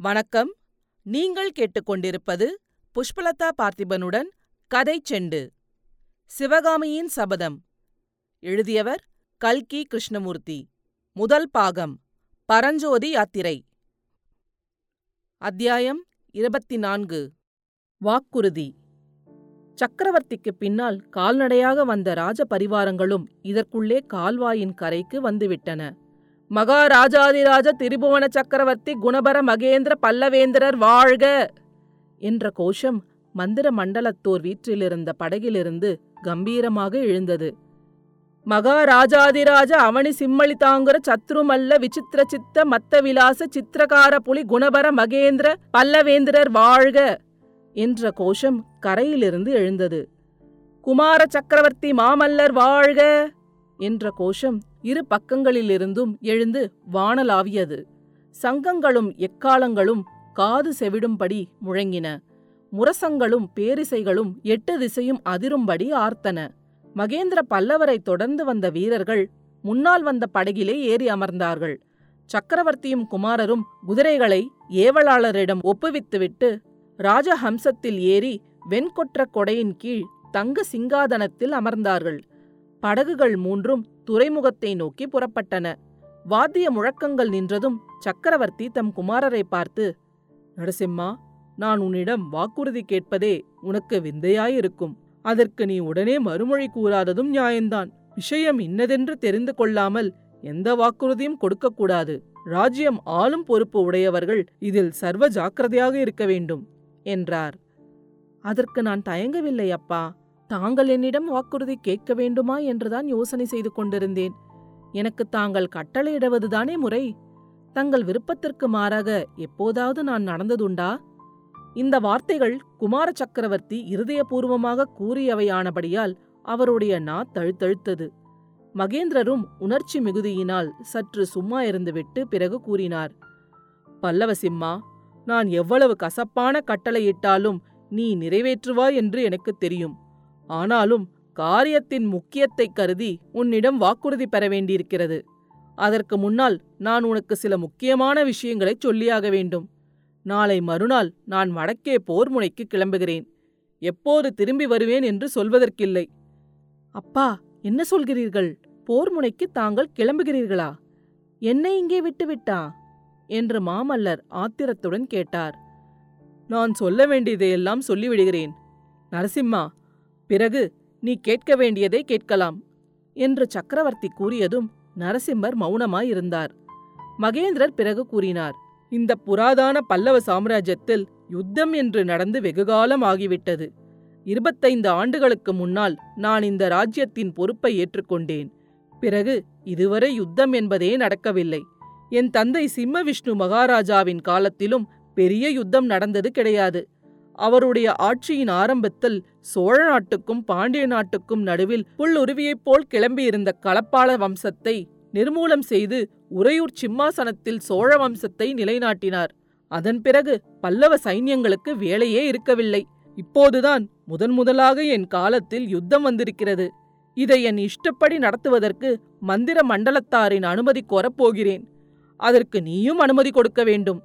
வணக்கம். நீங்கள் கேட்டுக்கொண்டிருப்பது புஷ்பலதா பார்த்திபனுடன் கதை செண்டு. சிவகாமியின் சபதம். எழுதியவர் கல்கி கிருஷ்ணமூர்த்தி. முதல் பாகம். பரஞ்சோதி யாத்திரை. அத்தியாயம் இருபத்தி நான்கு வாக்குறுதி. சக்கரவர்த்திக்குப் பின்னால் கால்நடையாக வந்த ராஜ பரிவாரங்களும் இதற்குள்ளே கால்வாயின் கரைக்கு வந்துவிட்டன. மகாராஜாதிராஜ திரிபுவன சக்கரவர்த்தி குணபர மகேந்திர பல்லவேந்திரர் வாழ்க! என்ற கோஷம் மந்திர மண்டலத்தோர் வீற்றிலிருந்த படகிலிருந்து கம்பீரமாக எழுந்தது. மகாராஜாதிராஜ அவனி சிம்மளிதாங்கர சத்ருமல்ல விசித்திர சித்த மத்த விலாச சித்திரகார புலி குணபர மகேந்திர பல்லவேந்திரர் வாழ்க! என்ற கோஷம் கரையிலிருந்து எழுந்தது. குமார சக்கரவர்த்தி மாமல்லர் வாழ்க! என்ற கோஷம் இரு பக்கங்களிலிருந்தும் எழுந்து வானலாவியது. சங்கங்களும் எக்காலங்களும் காது செவிடும்படி முழங்கின. முரசங்களும் பேரிசைகளும் எட்டு திசையும் அதிரும்படி ஆர்த்தன. மகேந்திர பல்லவரை தொடர்ந்து வந்த வீரர்கள் முன்னால் வந்த படகிலே ஏறி அமர்ந்தார்கள். சக்கரவர்த்தியும் குமாரரும் குதிரைகளை ஏவலாளரிடம் ஒப்புவித்துவிட்டு ராஜஹம்சத்தில் ஏறி வெண்கொற்ற கொடையின் கீழ் தங்க சிங்காதனத்தில் அமர்ந்தார்கள். படகுகள் மூன்றும் துறைமுகத்தை நோக்கி புறப்பட்டன. வாத்திய முழக்கங்கள் நின்றதும் சக்கரவர்த்தி தம் குமாரரை பார்த்து நரசிம்மா நான் உன்னிடம் வாக்குறுதி கேட்பதே உனக்கு விந்தையாயிருக்கும். அதற்கு நீ உடனே மறுமொழி கூறாததும் நியாயந்தான் விஷயம் இன்னதென்று தெரிந்து கொள்ளாமல் எந்த வாக்குறுதியும் கொடுக்கக்கூடாது. ராஜ்யம் ஆளும் பொறுப்பு உடையவர்கள் இதில் சர்வ ஜாக்கிரதையாக இருக்க வேண்டும் என்றார். அதற்கு நான் தயங்கவில்லை அப்பா. தாங்கள் என்னிடம் வாக்குறுதி கேட்க வேண்டுமா என்றுதான் யோசனை செய்து கொண்டிருந்தேன். எனக்கு தாங்கள் கட்டளையிடுவதுதானே முறை. தங்கள் விருப்பத்திற்கு மாறாக எப்போதாவது நான் நடந்ததுண்டா? இந்த வார்த்தைகள் குமார சக்கரவர்த்தி இருதயபூர்வமாக கூறியவையானபடியால் அவருடைய நா தழுத்தழுத்தது. மகேந்திரரும் உணர்ச்சி மிகுதியினால் சற்று சும்மா இருந்துவிட்டு பிறகு கூறினார். பல்லவசிம்மா நான் எவ்வளவு கசப்பான கட்டளையிட்டாலும் நீ நிறைவேற்றுவாய் என்று எனக்கு தெரியும். ஆனாலும் காரியத்தின் முக்கியத்தைக் கருதி உன்னிடம் வாக்குறுதி பெற வேண்டியிருக்கிறது. அதற்கு முன்னால் நான் உனக்கு சில முக்கியமான விஷயங்களைச் சொல்லியாக வேண்டும். நாளை மறுநாள் நான் வடக்கே போர் முனைக்கு கிளம்புகிறேன். எப்போது திரும்பி வருவேன் என்று சொல்வதற்கில்லை. அப்பா என்ன சொல்கிறீர்கள்? போர் முனைக்கு தாங்கள் கிளம்புகிறீர்களா? என்னை இங்கே விட்டுவிட்டா என்று மாமல்லர் ஆத்திரத்துடன் கேட்டார். நான் சொல்ல வேண்டியதையெல்லாம் சொல்லிவிடுகிறேன். நரசிம்மா பிறகு நீ கேட்க வேண்டியதை கேட்கலாம் என்று சக்கரவர்த்தி கூறியதும் நரசிம்மர் மௌனமாயிருந்தார். மகேந்திரர் பிறகு கூறினார் இந்த புராதான பல்லவ சாம்ராஜ்யத்தில் யுத்தம் என்று நடந்து வெகுகாலம் ஆகிவிட்டது. இருபத்தைந்து ஆண்டுகளுக்கு முன்னால் நான் இந்த ராஜ்யத்தின் பொறுப்பை ஏற்றுக்கொண்டேன். பிறகு இதுவரை யுத்தம் என்பதே நடக்கவில்லை. என் தந்தை சிம்ம விஷ்ணு மகாராஜாவின் காலத்திலும் பெரிய யுத்தம் நடந்தது கிடையாது. அவருடைய ஆட்சியின் ஆரம்பத்தில் சோழ நாட்டுக்கும் பாண்டிய நாட்டுக்கும் நடுவில் புல்லுருவியைப் போல் கிளம்பியிருந்த களப்பாள வம்சத்தை நிர்மூலம் செய்து உறையூர் சிம்மாசனத்தில் சோழ வம்சத்தை நிலைநாட்டினார். அதன் பிறகு பல்லவ சைன்யங்களுக்கு வேலையே இருக்கவில்லை. இப்போதுதான் முதன் முதலாக என் காலத்தில் யுத்தம் வந்திருக்கிறது. இதை என் இஷ்டப்படி நடத்துவதற்கு மந்திர மண்டலத்தாரின் அனுமதி கோரப்போகிறேன் அதற்கு நீயும் அனுமதி கொடுக்க வேண்டும்.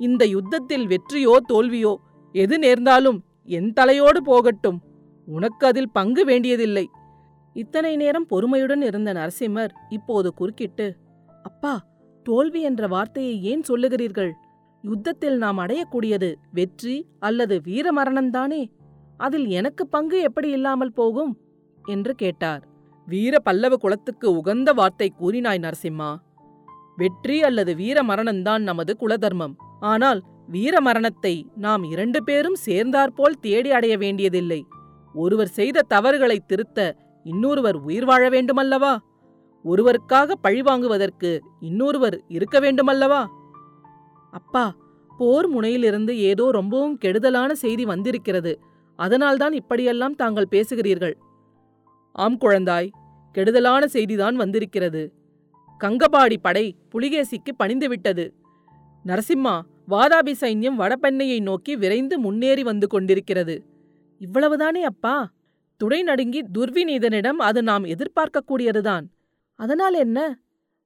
இந்த யுத்தத்தில் வெற்றியோ தோல்வியோ எது நேர்ந்தாலும் என் தலையோடு போகட்டும். உனக்கு அதில் பங்கு வேண்டியதில்லை. இத்தனை நேரம் பொறுமையுடன் இருந்த நரசிம்மர் இப்போது குறுக்கிட்டு அப்பா தோல்வி என்ற வார்த்தையை ஏன் சொல்லுகிறீர்கள்? யுத்தத்தில் நாம் அடையக்கூடியது வெற்றி அல்லது வீரமரணம்தானே அதில் எனக்கு பங்கு எப்படி இல்லாமல் போகும்? என்று கேட்டார். வீர பல்லவ குலத்துக்கு உகந்த வார்த்தை கூறினாய் நரசிம்மா. வெற்றி அல்லது வீர மரணம்தான் நமது குலதர்மம். ஆனால் வீர மரணத்தை நாம் இரண்டு பேரும் சேர்ந்தாற்போல் தேடி அடைய வேண்டியதில்லை. ஒருவர் செய்த தவறுகளை திருத்த இன்னொருவர் உயிர் வாழ வேண்டுமல்லவா? ஒருவருக்காக பழிவாங்குவதற்கு இன்னொருவர் இருக்க வேண்டுமல்லவா? அப்பா போர் முனையிலிருந்து ஏதோ ரொம்பவும் கெடுதலான செய்தி வந்திருக்கிறது. அதனால்தான் இப்படியெல்லாம் தாங்கள் பேசுகிறீர்கள். ஆம் குழந்தாய் கெடுதலான செய்திதான் வந்திருக்கிறது. கங்கபாடி படை புலிகேசிக்கு பணிந்துவிட்டது. நரசிம்மா வாதாபி சைன்யம் வடபெண்ணையை நோக்கி விரைந்து முன்னேறி வந்து கொண்டிருக்கிறது. இவ்வளவுதானே அப்பா? துடை நடுங்கி துர்விநீதனிடம் அது நாம் எதிர்பார்க்கக்கூடியதுதான். அதனால் என்ன?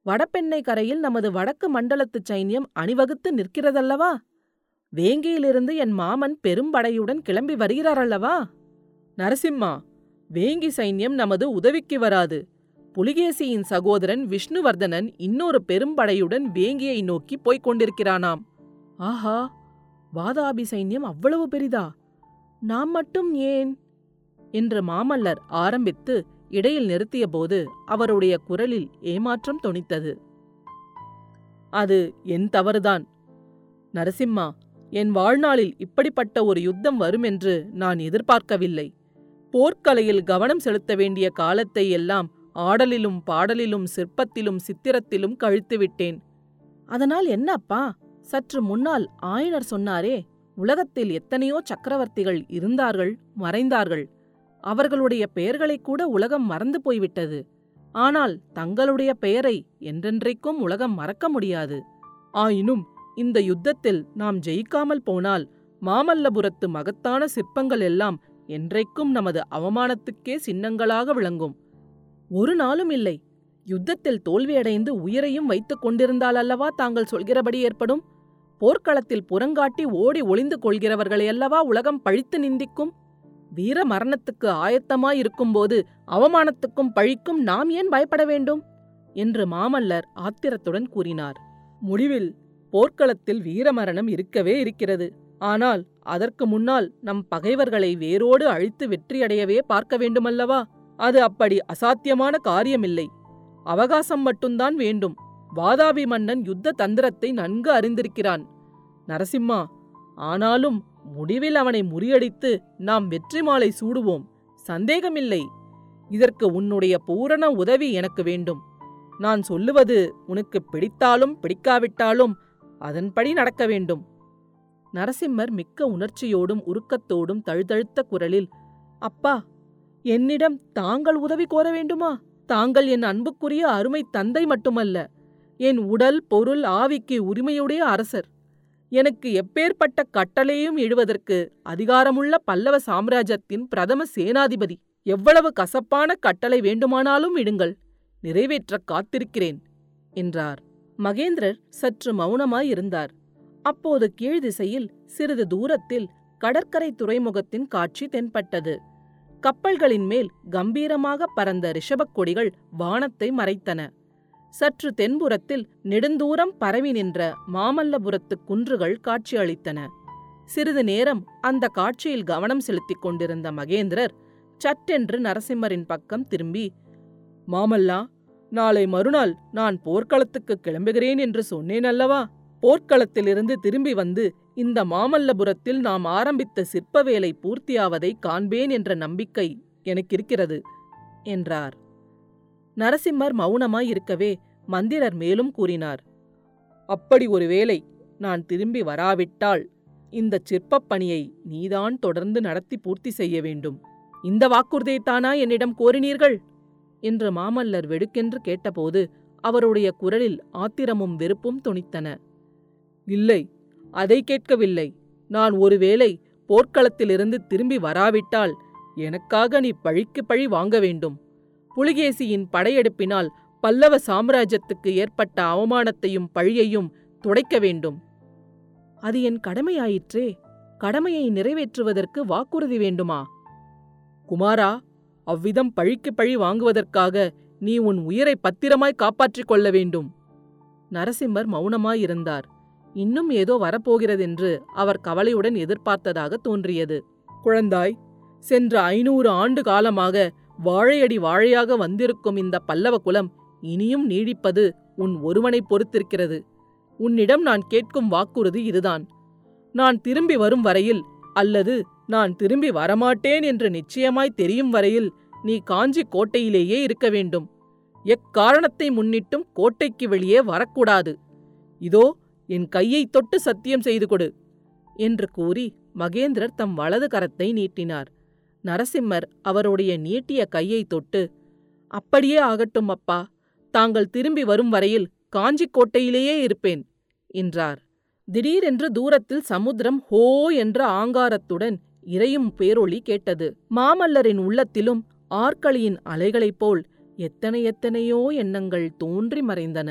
வடபெண்ணை கரையில் நமது வடக்கு மண்டலத்து சைன்யம் அணிவகுத்து நிற்கிறதல்லவா? வேங்கியிலிருந்து என் மாமன் பெரும்படையுடன் கிளம்பி வருகிறார் அல்லவா நரசிம்மா வேங்கி சைன்யம் நமது உதவிக்கு வராது. புலிகேசியின் சகோதரன் விஷ்ணுவர்தனன் இன்னொரு பெரும்படையுடன் வேங்கியை நோக்கி போய்க் கொண்டிருக்கிறானாம். ஆஹா வாதாபி சைன்யம் அவ்வளவு பெரிதா? நாம் மட்டும் ஏன்? என்று மாமல்லர் ஆரம்பித்து இடையில் நிறுத்தியபோது அவருடைய குரலில் ஏமாற்றம் தொனித்தது. அது என் தவறுதான். நரசிம்மா என் வாழ்நாளில் இப்படிப்பட்ட ஒரு யுத்தம் வருமென்று நான் எதிர்பார்க்கவில்லை. போர்க்கலையில் கவனம் செலுத்த வேண்டிய காலத்தை எல்லாம் ஆடலிலும் பாடலிலும் சிற்பத்திலும் சித்திரத்திலும் கழித்துவிட்டேன். அதனால் என்னப்பா சற்று முன்னால் ஆயனர் சொன்னாரே உலகத்தில் எத்தனையோ சக்கரவர்த்திகள் இருந்தார்கள் மறைந்தார்கள். அவர்களுடைய பெயர்களை கூட உலகம் மறந்து போய்விட்டது. ஆனால் தங்களுடைய பெயரை என்றென்றைக்கும் உலகம் மறக்க முடியாது. ஆயினும் இந்த யுத்தத்தில் நாம் ஜெயிக்காமல் போனால் மாமல்லபுரத்து மகத்தான சிற்பங்கள் எல்லாம் என்றைக்கும் நமது அவமானத்துக்கே சின்னங்களாக விளங்கும். ஒரு நாளும் இல்லை. யுத்தத்தில் தோல்வியடைந்து உயிரையும் வைத்துக் கொண்டிருந்தால் அல்லவா தாங்கள் சொல்கிறபடி ஏற்படும்? போர்க்களத்தில் புறங்காட்டி ஓடி ஒளிந்து கொள்கிறவர்களையல்லவா உலகம் பழித்து நிந்திக்கும்? வீர மரணத்துக்கு ஆயத்தமாயிருக்கும்போது அவமானத்துக்கும் பழிக்கும் நாம் ஏன் பயப்பட வேண்டும்? என்று மாமல்லர் ஆத்திரத்துடன் கூறினார். முடிவில் போர்க்களத்தில் வீரமரணம் இருக்கவே இருக்கிறது. ஆனால் அதற்கு முன்னால் நம் பகைவர்களை வேரோடு அழித்து வெற்றியடையவே பார்க்க வேண்டுமல்லவா? அது அப்படி அசாத்தியமான காரியமில்லை. அவகாசம் மட்டும்தான் வேண்டும். வாதாபி மன்னன் யுத்த தந்திரத்தை நன்கு அறிந்திருக்கிறான். நரசிம்மா ஆனாலும் முடிவில் அவனை முறியடித்து நாம் வெற்றி மாலை சூடுவோம். சந்தேகமில்லை. இதற்கு உன்னுடைய பூரண உதவி எனக்கு வேண்டும். நான் சொல்லுவது உனக்கு பிடித்தாலும் பிடிக்காவிட்டாலும் அதன்படி நடக்க வேண்டும். நரசிம்மர் மிக்க உணர்ச்சியோடும் உருக்கத்தோடும் தழுதழுத்த குரலில் அப்பா என்னிடம் தாங்கள் உதவி கோர வேண்டுமா? தாங்கள் என் அன்புக்குரிய அருமை தந்தை மட்டுமல்ல என் உடல் பொருள் ஆவிக்கு உரிமையுடைய அரசர். எனக்கு எப்பேற்பட்ட கட்டளையும் இழுவதற்கு அதிகாரமுள்ள பல்லவ சாம்ராஜ்யத்தின் பிரதம சேனாதிபதி. எவ்வளவு கசப்பான கட்டளை வேண்டுமானாலும் இடுங்கள் நிறைவேற்றக் காத்திருக்கிறேன் என்றார். மகேந்திரர் சற்று மௌனமாயிருந்தார். அப்போது கீழ் திசையில் சிறிது தூரத்தில் கடற்கரை துறைமுகத்தின் காட்சி தென்பட்டது. கப்பல்களின் மேல் கம்பீரமாக பறந்த ரிஷபக் கொடிகள் வானத்தை மறைத்தன. சற்று தென்புறத்தில் நெடுந்தூரம் பரவி நின்ற மாமல்லபுரத்து குன்றுகள் காட்சியளித்தன. சிறிது நேரம் அந்த காட்சியில் கவனம் செலுத்திக் கொண்டிருந்த மகேந்திரர் சட்டென்று நரசிம்மரின் பக்கம் திரும்பி மாமல்லா நாளை மறுநாள் நான் போர்க்களத்துக்கு கிளம்புகிறேன் என்று சொன்னேன் அல்லவா? போர்க்களத்திலிருந்து திரும்பி வந்து இந்த மாமல்லபுரத்தில் நாம் ஆரம்பித்த சிற்ப வேலை பூர்த்தியாவதை காண்பேன் என்ற நம்பிக்கை எனக்கிருக்கிறது என்றார். நரசிம்மர் மௌனமாய் இருக்கவே மந்திரர் மேலும் கூறினார் அப்படி ஒரு வேளை நான் திரும்பி வராவிட்டால் இந்த சிற்பப் பணியை நீதான் தொடர்ந்து நடத்தி பூர்த்தி செய்ய வேண்டும். இந்த வாக்குறுதியைத்தானா என்னிடம் கோரினீர்கள்? என்று மாமல்லர் வெடுக்கென்று கேட்டபோது அவருடைய குரலில் ஆத்திரமும் வெறுப்பும் துணித்தன இல்லை அதை கேட்கவில்லை. நான் ஒருவேளை போர்க்களத்திலிருந்து திரும்பி வராவிட்டால் எனக்காக நீ பழிக்கு பழி வாங்க வேண்டும். புலிகேசியின் படையெடுப்பினால் பல்லவ சாம்ராஜ்யத்துக்கு ஏற்பட்ட அவமானத்தையும் பழியையும் துடைக்க வேண்டும். அது என் கடமையாயிற்றே. கடமையை நிறைவேற்றுவதற்கு வாக்குறுதி வேண்டுமா? குமாரா அவ்விதம் பழிக்கு பழி வாங்குவதற்காக நீ உன் உயிரை பத்திரமாய் காப்பாற்றிக் கொள்ள வேண்டும். நரசிம்மர் மௌனமாயிருந்தார். இன்னும் ஏதோ வரப்போகிறதென்று அவர் கவலையுடன் எதிர்பார்த்ததாக தோன்றியது. குழந்தாய் சென்ற ஐநூறு ஆண்டு காலமாக வாழையடி வாழையாக வந்திருக்கும் இந்த பல்லவ குலம் இனியும் நீடிப்பது உன் ஒருவனைப் பொறுத்திருக்கிறது. உன்னிடம் நான் கேட்கும் வாக்குறுதி இதுதான். நான் திரும்பி வரும் வரையில் அல்லது நான் திரும்பி வரமாட்டேன் என்று நிச்சயமாய் தெரியும் வரையில் நீ காஞ்சி கோட்டையிலேயே இருக்க வேண்டும். எக்காரணத்தை முன்னிட்டும் கோட்டைக்கு வெளியே வரக்கூடாது. இதோ என் கையைத் தொட்டு சத்தியம் செய்து கொடு என்று கூறி மகேந்திரர் தம் வலது கரத்தை நீட்டினார். நரசிம்மர் அவருடைய நீட்டிய கையைத் தொட்டு அப்படியே ஆகட்டும் அப்பா தாங்கள் திரும்பி வரும் வரையில் காஞ்சிக்கோட்டையிலேயே இருப்பேன் என்றார். திடீரென்று தூரத்தில் சமுத்திரம் ஹோ என்ற ஆங்காரத்துடன் இறையும் பேரொளி கேட்டது. மாமல்லரின் உள்ளத்திலும் ஆற்களியின் அலைகளைப் போல் எத்தனை எத்தனையோ எண்ணங்கள் தோன்றி மறைந்தன.